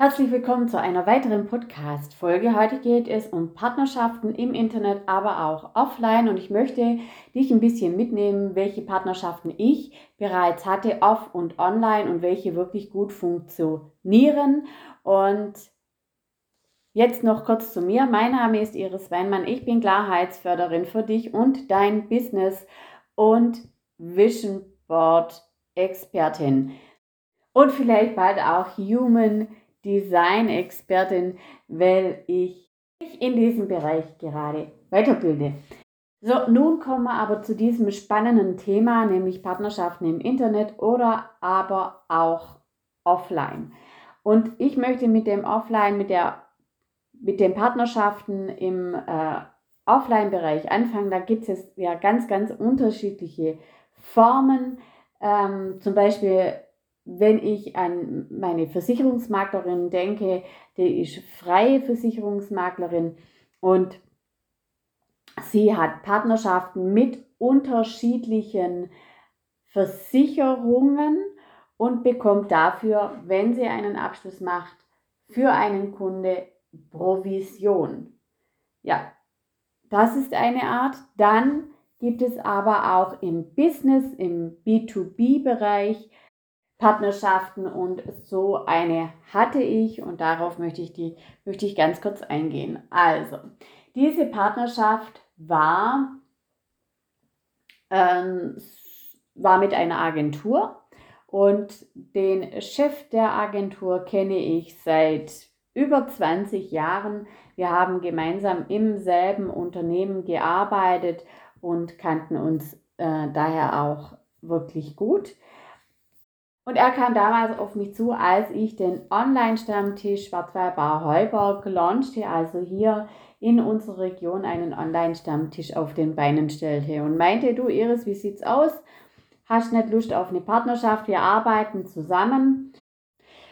Herzlich willkommen zu einer weiteren Podcast-Folge. Heute geht es um Partnerschaften im Internet, aber auch offline. Und ich möchte dich ein bisschen mitnehmen, welche Partnerschaften ich bereits hatte, off und online und welche wirklich gut funktionieren. Und jetzt noch kurz zu mir. Mein Name ist Iris Weinmann. Ich bin Klarheitsförderin für dich und dein Business und Vision Board Expertin. Und vielleicht bald auch Human Design-Expertin, weil ich mich in diesem Bereich gerade weiterbilde. So, nun kommen wir aber zu diesem spannenden Thema, nämlich Partnerschaften im Internet oder aber auch offline. Und ich möchte mit dem Offline, mit, der, mit den Partnerschaften im äh, Offline-Bereich anfangen. Da gibt es ja ganz, ganz unterschiedliche Formen. Ähm, zum Beispiel wenn ich an meine Versicherungsmaklerin denke, die ist freie Versicherungsmaklerin und sie hat Partnerschaften mit unterschiedlichen Versicherungen und bekommt dafür, wenn sie einen Abschluss macht, für einen Kunde Provision. Ja, das ist eine Art. Dann gibt es aber auch im Business, im B2B-Bereich Partnerschaften und so eine hatte ich und darauf möchte ich, die, möchte ich ganz kurz eingehen. Also, diese Partnerschaft war, ähm, war mit einer Agentur und den Chef der Agentur kenne ich seit über 20 Jahren. Wir haben gemeinsam im selben Unternehmen gearbeitet und kannten uns äh, daher auch wirklich gut. Und er kam damals auf mich zu, als ich den Online-Stammtisch Schwarzwaldbar Heuberg launchte, also hier in unserer Region einen Online-Stammtisch auf den Beinen stellte und meinte, du Iris, wie sieht's aus? Hast nicht Lust auf eine Partnerschaft? Wir arbeiten zusammen.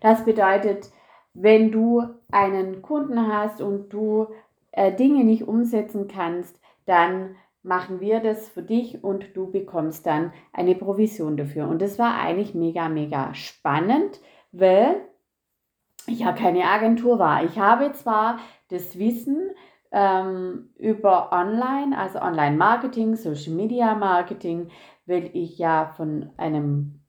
Das bedeutet, wenn du einen Kunden hast und du äh, Dinge nicht umsetzen kannst, dann machen wir das für dich und du bekommst dann eine Provision dafür. Und das war eigentlich mega, mega spannend, weil ich ja keine Agentur war. Ich habe zwar das Wissen ähm, über Online, also Online-Marketing, Social-Media-Marketing, weil ich ja von einem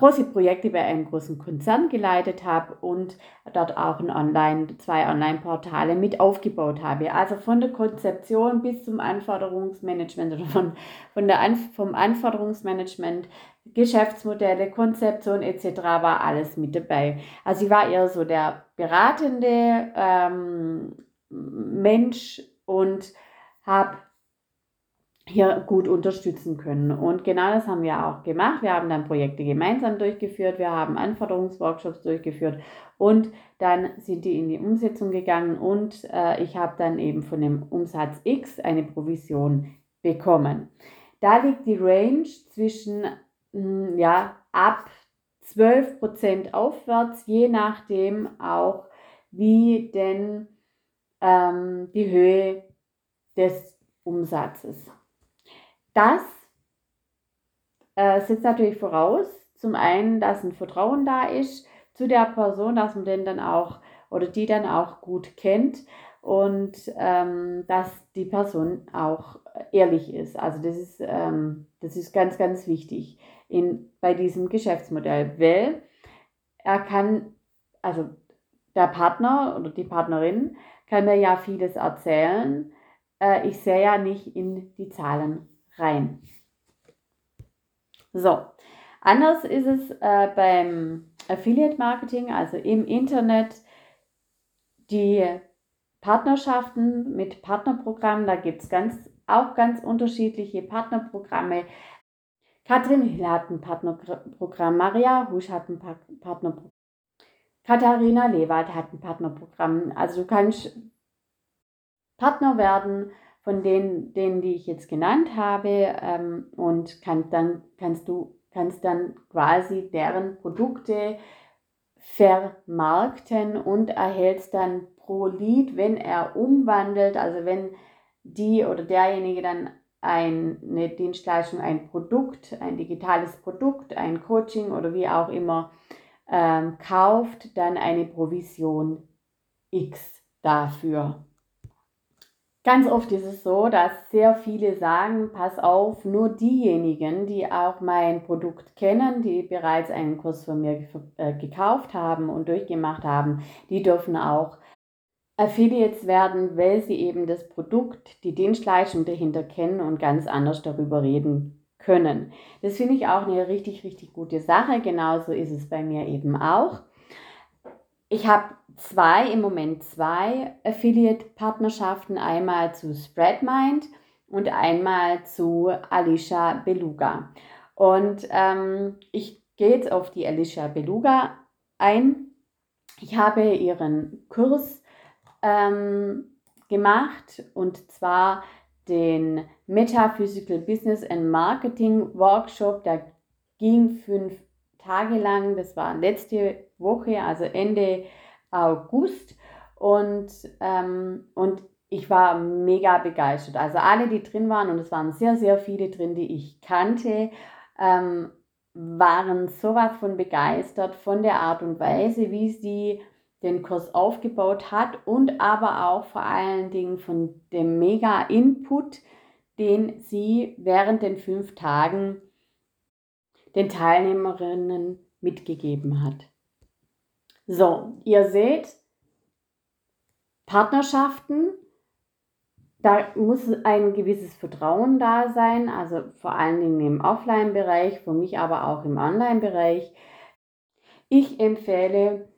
große Projekte bei einem großen Konzern geleitet habe und dort auch ein Online, zwei Online-Portale mit aufgebaut habe. Also von der Konzeption bis zum Anforderungsmanagement oder von, von der An vom Anforderungsmanagement, Geschäftsmodelle, Konzeption etc. war alles mit dabei. Also ich war eher so der beratende ähm, Mensch und habe hier gut unterstützen können. Und genau das haben wir auch gemacht. Wir haben dann Projekte gemeinsam durchgeführt, wir haben Anforderungsworkshops durchgeführt und dann sind die in die Umsetzung gegangen und äh, ich habe dann eben von dem Umsatz X eine Provision bekommen. Da liegt die Range zwischen mh, hm, ja, ab 12% aufwärts, je nachdem auch, wie denn ähm, die Höhe des Umsatzes. Das äh, setzt natürlich voraus, zum einen, dass ein Vertrauen da ist zu der Person, dass man den dann auch oder die dann auch gut kennt und ähm, dass die Person auch ehrlich ist. Also das ist, ähm, das ist ganz, ganz wichtig in, bei diesem Geschäftsmodell, weil er kann, also der Partner oder die Partnerin kann mir ja vieles erzählen. Äh, ich sehe ja nicht in die Zahlen rein. So, anders ist es äh, beim Affiliate Marketing, also im Internet, die Partnerschaften mit Partnerprogrammen. Da gibt es ganz, auch ganz unterschiedliche Partnerprogramme. Katrin Hill hat ein Partnerprogramm, Maria Husch hat ein Partnerprogramm, Katharina Lewald hat ein Partnerprogramm. Also du kannst Partner werden von denen, denen die ich jetzt genannt habe ähm, und kann dann, kannst du kannst dann quasi deren Produkte vermarkten und erhältst dann pro Lied, wenn er umwandelt, also wenn die oder derjenige dann eine Dienstleistung, ein Produkt, ein digitales Produkt, ein Coaching oder wie auch immer ähm, kauft dann eine Provision X dafür. Ganz oft ist es so, dass sehr viele sagen, pass auf, nur diejenigen, die auch mein Produkt kennen, die bereits einen Kurs von mir äh, gekauft haben und durchgemacht haben, die dürfen auch Affiliates werden, weil sie eben das Produkt, die Dienstleistung dahinter kennen und ganz anders darüber reden können. Das finde ich auch eine richtig, richtig gute Sache. Genauso ist es bei mir eben auch. Ich habe zwei, im Moment zwei Affiliate-Partnerschaften, einmal zu Spreadmind und einmal zu Alicia Beluga. Und ähm, ich gehe jetzt auf die Alicia Beluga ein. Ich habe ihren Kurs ähm, gemacht und zwar den Metaphysical Business and Marketing Workshop. Der ging fünf Tage lang. Das war letzte Woche, also Ende August. Und, ähm, und ich war mega begeistert. Also alle, die drin waren, und es waren sehr, sehr viele drin, die ich kannte, ähm, waren sowas von begeistert von der Art und Weise, wie sie den Kurs aufgebaut hat und aber auch vor allen Dingen von dem Mega-Input, den sie während den fünf Tagen den Teilnehmerinnen mitgegeben hat. So, ihr seht, Partnerschaften, da muss ein gewisses Vertrauen da sein, also vor allen Dingen im Offline-Bereich, für mich aber auch im Online-Bereich. Ich empfehle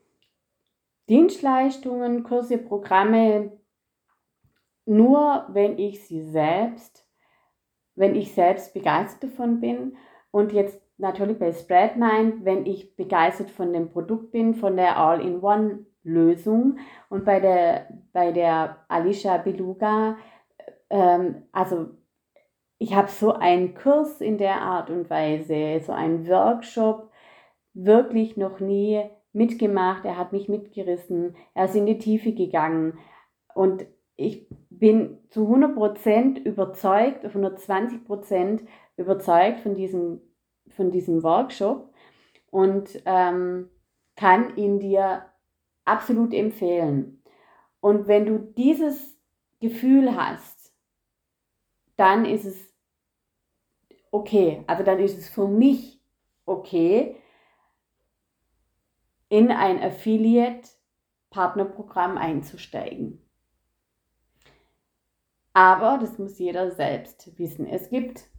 Dienstleistungen, Kurse, Programme nur, wenn ich sie selbst, wenn ich selbst begeistert davon bin und jetzt natürlich bei Spreadmind, wenn ich begeistert von dem Produkt bin, von der All-in-One-Lösung. Und bei der, bei der Alicia Beluga, ähm, also ich habe so einen Kurs in der Art und Weise, so einen Workshop wirklich noch nie mitgemacht, er hat mich mitgerissen, er ist in die Tiefe gegangen. Und ich bin zu 100% überzeugt, 120% überzeugt von diesem, von diesem Workshop und ähm, kann ihn dir absolut empfehlen. Und wenn du dieses Gefühl hast, dann ist es okay. Also dann ist es für mich okay, in ein Affiliate-Partnerprogramm einzusteigen. Aber das muss jeder selbst wissen. Es gibt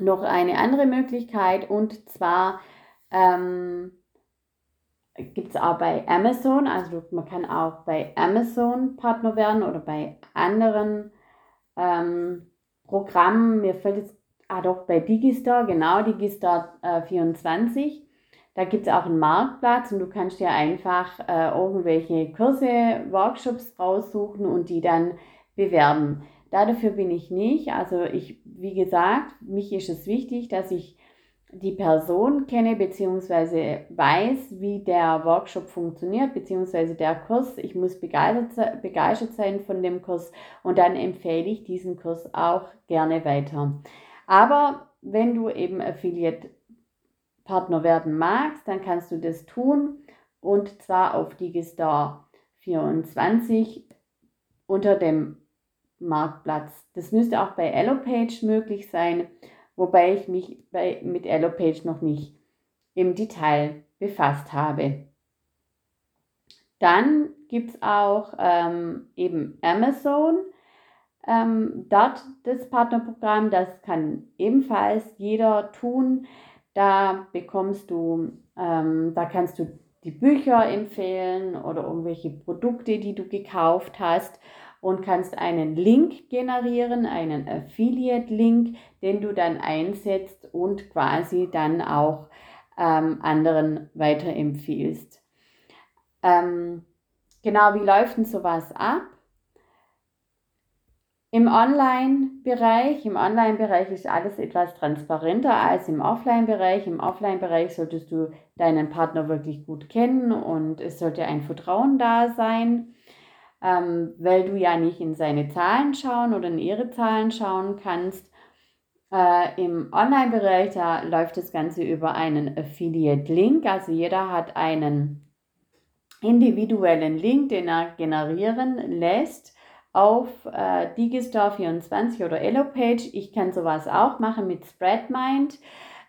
noch eine andere Möglichkeit und zwar ähm, gibt es auch bei Amazon, also man kann auch bei Amazon Partner werden oder bei anderen ähm, Programmen. Mir fällt jetzt, ah doch, bei Digistore, genau, Digistore äh, 24 da gibt es auch einen Marktplatz und du kannst dir einfach äh, irgendwelche Kurse, Workshops raussuchen und die dann bewerben. Dafür bin ich nicht. Also ich, wie gesagt, mich ist es wichtig, dass ich die Person kenne bzw. weiß, wie der Workshop funktioniert bzw. der Kurs. Ich muss begeistert, begeistert sein von dem Kurs und dann empfehle ich diesen Kurs auch gerne weiter. Aber wenn du eben Affiliate Partner werden magst, dann kannst du das tun und zwar auf Digistar 24 unter dem Marktplatz. Das müsste auch bei Allopage möglich sein, wobei ich mich bei, mit Allopage noch nicht im Detail befasst habe. Dann gibt es auch ähm, eben Amazon. Ähm, dort das Partnerprogramm, das kann ebenfalls jeder tun. Da bekommst du, ähm, da kannst du die Bücher empfehlen oder irgendwelche Produkte, die du gekauft hast und kannst einen Link generieren, einen Affiliate-Link, den du dann einsetzt und quasi dann auch ähm, anderen weiterempfiehlst. Ähm, genau, wie läuft denn sowas ab? Im Online-Bereich, im Online-Bereich ist alles etwas transparenter als im Offline-Bereich. Im Offline-Bereich solltest du deinen Partner wirklich gut kennen und es sollte ein Vertrauen da sein, ähm, weil du ja nicht in seine Zahlen schauen oder in ihre Zahlen schauen kannst. Äh, Im Online-Bereich, da läuft das Ganze über einen Affiliate-Link. Also jeder hat einen individuellen Link, den er generieren lässt auf äh, Digistore24 oder Elopage. Ich kann sowas auch machen mit Spreadmind,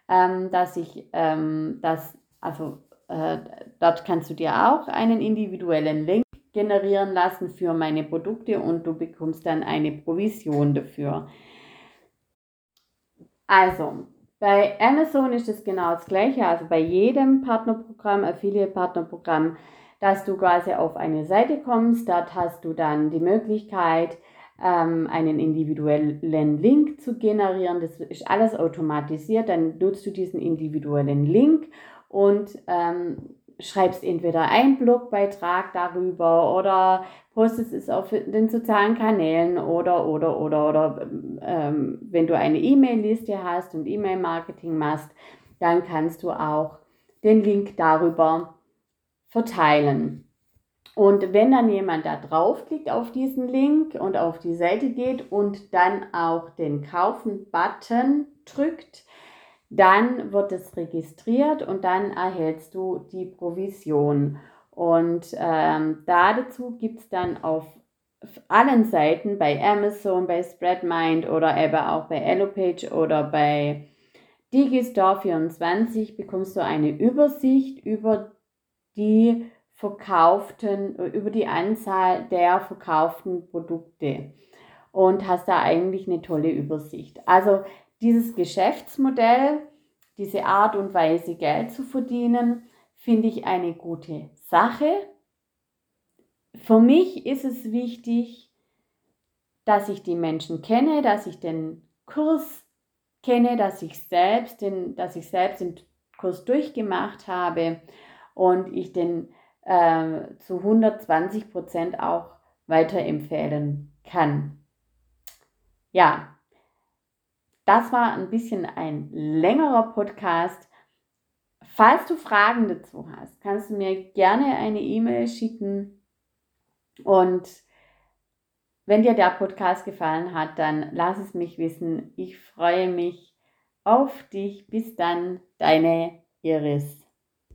ähm, dass ich ähm, das, also äh, dort kannst du dir auch einen individuellen Link generieren lassen für meine Produkte und du bekommst dann eine Provision dafür. Also, bei Amazon ist es genau das gleiche, also bei jedem Partnerprogramm, Affiliate-Partnerprogramm dass du quasi auf eine Seite kommst. Dort hast du dann die Möglichkeit, ähm, einen individuellen Link zu generieren. Das ist alles automatisiert. Dann nutzt du diesen individuellen Link und ähm, schreibst entweder einen Blogbeitrag darüber oder postest es auf den sozialen Kanälen oder, oder, oder, oder ähm, wenn du eine E-Mail-Liste hast und E-Mail-Marketing machst, dann kannst du auch den Link darüber verteilen. Und wenn dann jemand da draufklickt auf diesen Link und auf die Seite geht und dann auch den Kaufen-Button drückt, dann wird es registriert und dann erhältst du die Provision. Und ähm, dazu gibt es dann auf allen Seiten bei Amazon, bei Spreadmind oder eben auch bei Elopage oder bei Digistore24 bekommst du eine Übersicht über die verkauften, über die Anzahl der verkauften Produkte und hast da eigentlich eine tolle Übersicht. Also dieses Geschäftsmodell, diese Art und Weise Geld zu verdienen, finde ich eine gute Sache. Für mich ist es wichtig, dass ich die Menschen kenne, dass ich den Kurs kenne, dass ich selbst den, dass ich selbst den Kurs durchgemacht habe und ich den äh, zu 120 Prozent auch weiterempfehlen kann. Ja, das war ein bisschen ein längerer Podcast. Falls du Fragen dazu hast, kannst du mir gerne eine E-Mail schicken. Und wenn dir der Podcast gefallen hat, dann lass es mich wissen. Ich freue mich auf dich. Bis dann, deine Iris.